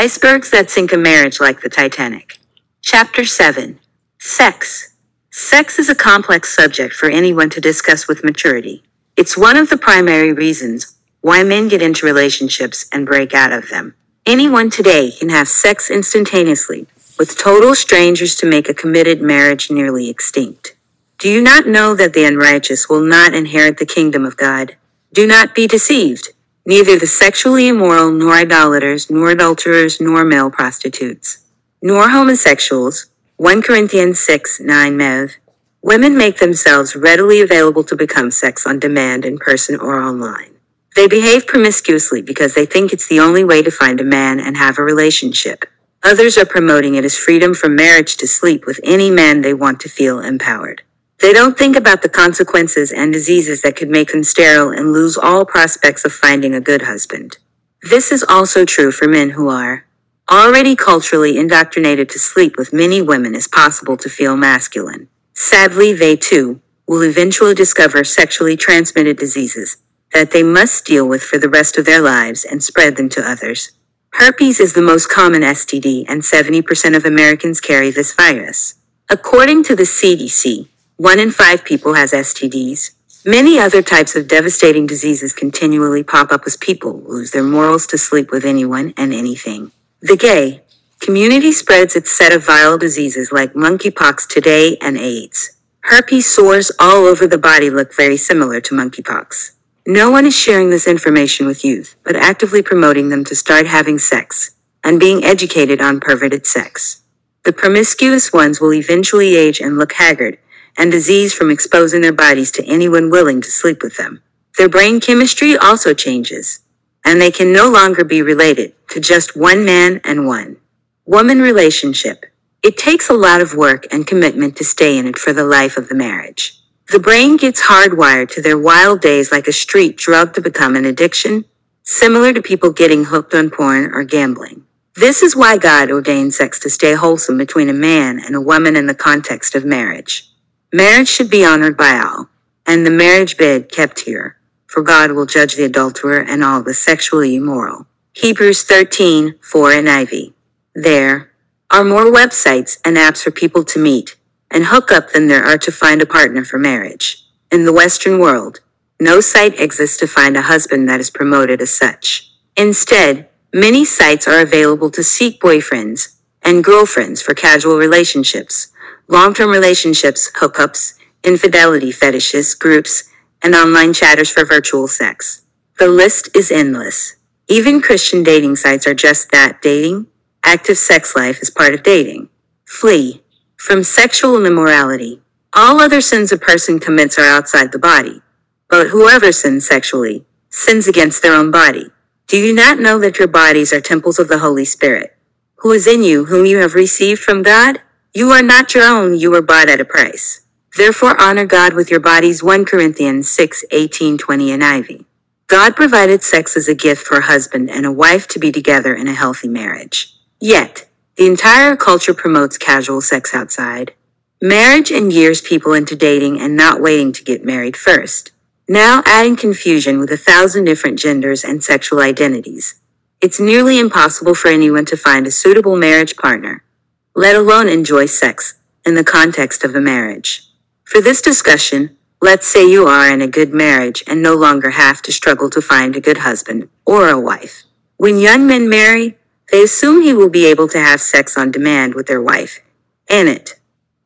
Icebergs that sink a marriage like the Titanic. Chapter 7 Sex. Sex is a complex subject for anyone to discuss with maturity. It's one of the primary reasons why men get into relationships and break out of them. Anyone today can have sex instantaneously with total strangers to make a committed marriage nearly extinct. Do you not know that the unrighteous will not inherit the kingdom of God? Do not be deceived. Neither the sexually immoral, nor idolaters, nor adulterers, nor male prostitutes, nor homosexuals, 1 Corinthians 6 9 MEV. Women make themselves readily available to become sex on demand in person or online. They behave promiscuously because they think it's the only way to find a man and have a relationship. Others are promoting it as freedom from marriage to sleep with any man they want to feel empowered. They don't think about the consequences and diseases that could make them sterile and lose all prospects of finding a good husband. This is also true for men who are already culturally indoctrinated to sleep with many women as possible to feel masculine. Sadly, they too will eventually discover sexually transmitted diseases that they must deal with for the rest of their lives and spread them to others. Herpes is the most common STD, and 70% of Americans carry this virus. According to the CDC, one in five people has STDs. Many other types of devastating diseases continually pop up as people lose their morals to sleep with anyone and anything. The gay community spreads its set of viral diseases like monkeypox today and AIDS. Herpes sores all over the body look very similar to monkeypox. No one is sharing this information with youth, but actively promoting them to start having sex and being educated on perverted sex. The promiscuous ones will eventually age and look haggard and disease from exposing their bodies to anyone willing to sleep with them. Their brain chemistry also changes, and they can no longer be related to just one man and one woman relationship. It takes a lot of work and commitment to stay in it for the life of the marriage. The brain gets hardwired to their wild days like a street drug to become an addiction, similar to people getting hooked on porn or gambling. This is why God ordained sex to stay wholesome between a man and a woman in the context of marriage. Marriage should be honored by all, and the marriage bed kept here, for God will judge the adulterer and all the sexually immoral. Hebrews 13, 4 NIV. There are more websites and apps for people to meet and hook up than there are to find a partner for marriage. In the Western world, no site exists to find a husband that is promoted as such. Instead, many sites are available to seek boyfriends and girlfriends for casual relationships, long-term relationships, hookups, infidelity fetishes, groups, and online chatters for virtual sex. The list is endless. Even Christian dating sites are just that dating. Active sex life is part of dating. Flee from sexual immorality. All other sins a person commits are outside the body, but whoever sins sexually sins against their own body. Do you not know that your bodies are temples of the Holy Spirit, who is in you, whom you have received from God? You are not your own, you were bought at a price. Therefore honor God with your bodies 1 Corinthians 6, 18, 20 NIV. God provided sex as a gift for a husband and a wife to be together in a healthy marriage. Yet, the entire culture promotes casual sex outside. Marriage engears people into dating and not waiting to get married first. Now adding confusion with a thousand different genders and sexual identities. It's nearly impossible for anyone to find a suitable marriage partner, let alone enjoy sex in the context of a marriage. For this discussion, let's say you are in a good marriage and no longer have to struggle to find a good husband or a wife. When young men marry, they assume he will be able to have sex on demand with their wife, and it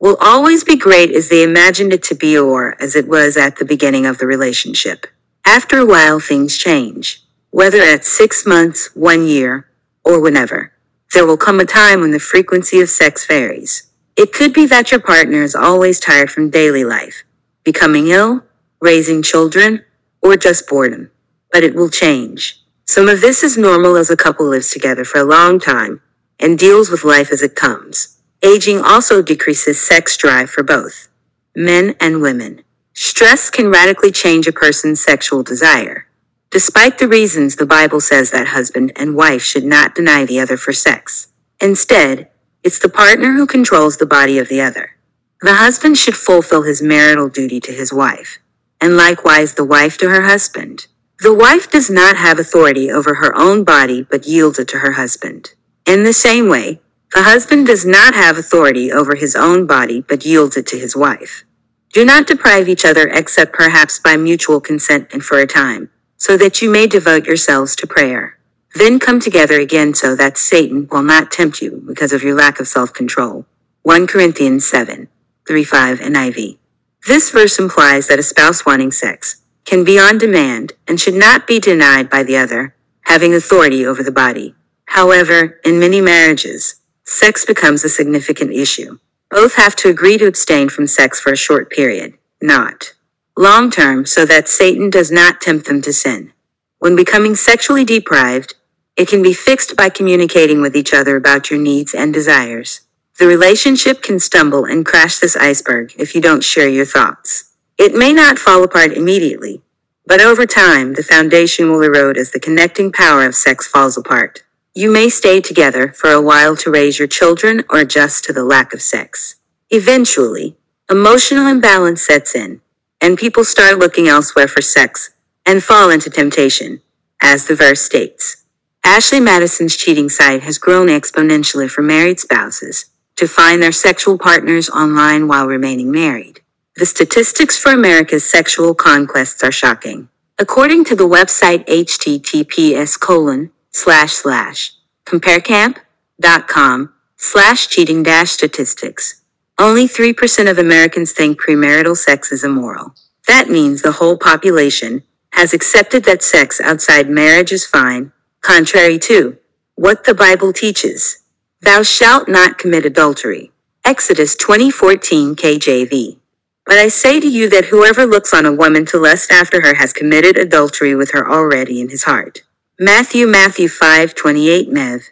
will always be great as they imagined it to be or as it was at the beginning of the relationship. After a while, things change, whether at six months, one year, or whenever. There will come a time when the frequency of sex varies. It could be that your partner is always tired from daily life, becoming ill, raising children, or just boredom. But it will change. Some of this is normal as a couple lives together for a long time and deals with life as it comes. Aging also decreases sex drive for both men and women. Stress can radically change a person's sexual desire. Despite the reasons the Bible says that husband and wife should not deny the other for sex. Instead, it's the partner who controls the body of the other. The husband should fulfill his marital duty to his wife, and likewise the wife to her husband. The wife does not have authority over her own body but yields it to her husband. In the same way, the husband does not have authority over his own body but yields it to his wife. Do not deprive each other except perhaps by mutual consent and for a time, so that you may devote yourselves to prayer. Then come together again so that Satan will not tempt you because of your lack of self-control. 1 Corinthians 7, 3 5 NIV. This verse implies that a spouse wanting sex can be on demand and should not be denied by the other, having authority over the body. However, in many marriages, sex becomes a significant issue. Both have to agree to abstain from sex for a short period, not long term, so that Satan does not tempt them to sin. When becoming sexually deprived, it can be fixed by communicating with each other about your needs and desires. The relationship can stumble and crash this iceberg if you don't share your thoughts. It may not fall apart immediately, but over time, the foundation will erode as the connecting power of sex falls apart. You may stay together for a while to raise your children or adjust to the lack of sex. Eventually, emotional imbalance sets in, and people start looking elsewhere for sex and fall into temptation, as the verse states. Ashley Madison's cheating site has grown exponentially for married spouses to find their sexual partners online while remaining married. The statistics for America's sexual conquests are shocking. According to the website https colon slash slash comparecamp.com slash cheating dash statistics, only 3% of Americans think premarital sex is immoral. That means the whole population has accepted that sex outside marriage is fine, contrary to what the Bible teaches. Thou shalt not commit adultery. Exodus 2014 KJV. But I say to you that whoever looks on a woman to lust after her has committed adultery with her already in his heart. Matthew Matthew 5:28 MEV.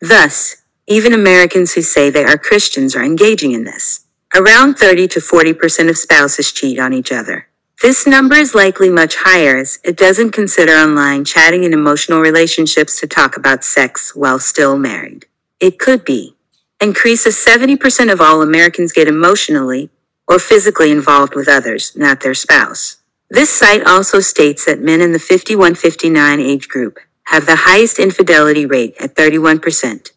Thus, even Americans who say they are Christians are engaging in this. Around 30 to 40% of spouses cheat on each other. This number is likely much higher as it doesn't consider online chatting and emotional relationships to talk about sex while still married. It could be. Increase of 70% of all Americans get emotionally or physically involved with others, not their spouse. This site also states that men in the 51-59 age group have the highest infidelity rate at 31%.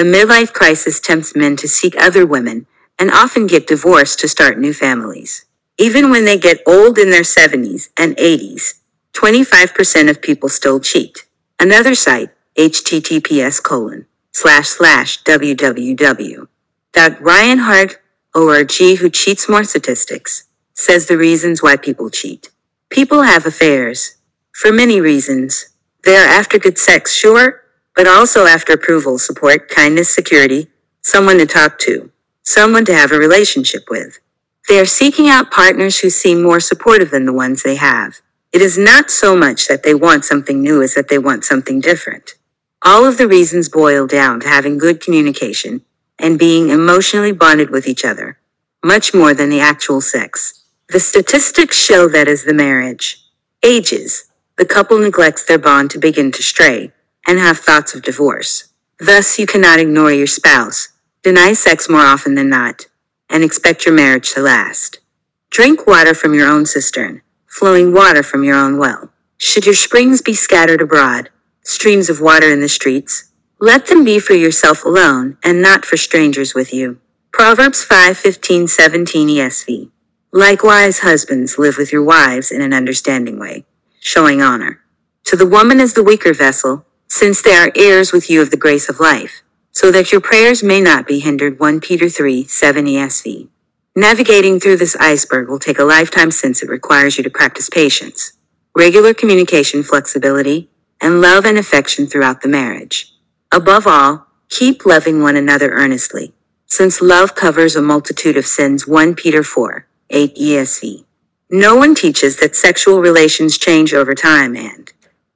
The midlife crisis tempts men to seek other women and often get divorced to start new families. Even when they get old in their 70s and 80s, 25% of people still cheat. Another site, https colon slash slash www. Ryan org who cheats more statistics, says the reasons why people cheat. People have affairs. For many reasons. They are after good sex, sure, but also after approval, support, kindness, security, someone to talk to, someone to have a relationship with. They are seeking out partners who seem more supportive than the ones they have. It is not so much that they want something new as that they want something different. All of the reasons boil down to having good communication and being emotionally bonded with each other, much more than the actual sex. The statistics show that as the marriage ages, the couple neglects their bond to begin to stray and have thoughts of divorce. Thus, you cannot ignore your spouse, deny sex more often than not, and expect your marriage to last. Drink water from your own cistern, flowing water from your own well. Should your springs be scattered abroad, streams of water in the streets. Let them be for yourself alone and not for strangers with you. Proverbs 5 15 17 ESV. Likewise, husbands, live with your wives in an understanding way, showing honor. To the woman as the weaker vessel, since they are heirs with you of the grace of life, so that your prayers may not be hindered. 1 Peter 3 7 ESV. Navigating through this iceberg will take a lifetime since it requires you to practice patience, regular communication flexibility, and love and affection throughout the marriage. Above all, keep loving one another earnestly, since love covers a multitude of sins 1 Peter 4, 8 ESV. No one teaches that sexual relations change over time and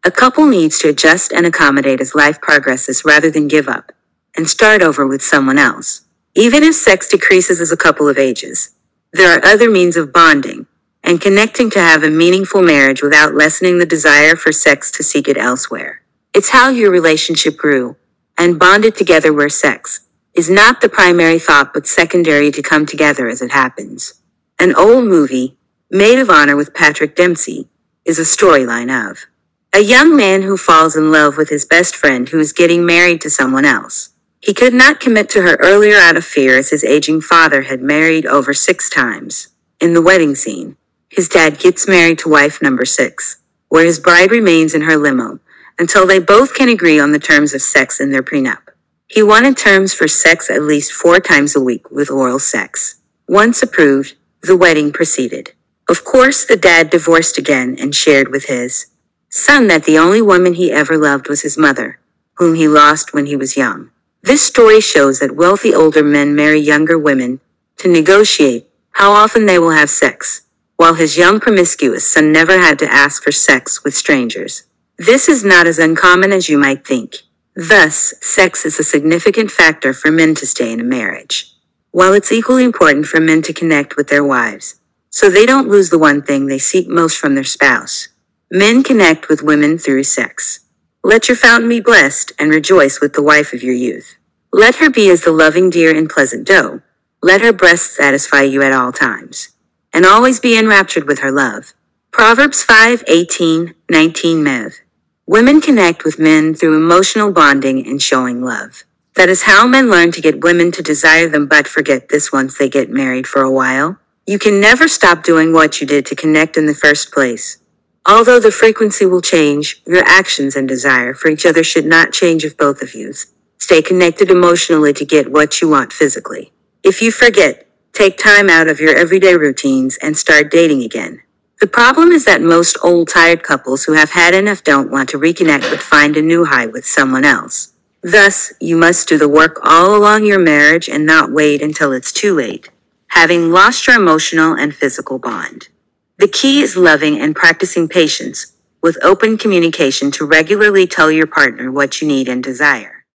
a couple needs to adjust and accommodate as life progresses rather than give up and start over with someone else. Even if sex decreases as a couple of ages, there are other means of bonding and connecting to have a meaningful marriage without lessening the desire for sex to seek it elsewhere. It's how your relationship grew and bonded together where sex is not the primary thought but secondary to come together as it happens. An old movie, Made of Honor with Patrick Dempsey, is a storyline of a young man who falls in love with his best friend who is getting married to someone else. He could not commit to her earlier out of fear as his aging father had married over six times. In the wedding scene, his dad gets married to wife number six, where his bride remains in her limo until they both can agree on the terms of sex in their prenup. He wanted terms for sex at least four times a week with oral sex. Once approved, the wedding proceeded. Of course, the dad divorced again and shared with his son that the only woman he ever loved was his mother, whom he lost when he was young. This story shows that wealthy older men marry younger women to negotiate how often they will have sex, while his young promiscuous son never had to ask for sex with strangers. This is not as uncommon as you might think. Thus, sex is a significant factor for men to stay in a marriage. While it's equally important for men to connect with their wives, so they don't lose the one thing they seek most from their spouse. Men connect with women through sex. Let your fountain be blessed and rejoice with the wife of your youth. Let her be as the loving deer and pleasant doe. Let her breast satisfy you at all times. And always be enraptured with her love. Proverbs 5, 18, 19 MEV. Women connect with men through emotional bonding and showing love. That is how men learn to get women to desire them but forget this once they get married for a while. You can never stop doing what you did to connect in the first place. Although the frequency will change, your actions and desire for each other should not change if both of you stay connected emotionally to get what you want physically. If you forget, take time out of your everyday routines and start dating again. The problem is that most old tired couples who have had enough don't want to reconnect but find a new high with someone else. Thus, you must do the work all along your marriage and not wait until it's too late having lost your emotional and physical bond. The key is loving and practicing patience with open communication to regularly tell your partner what you need and desire.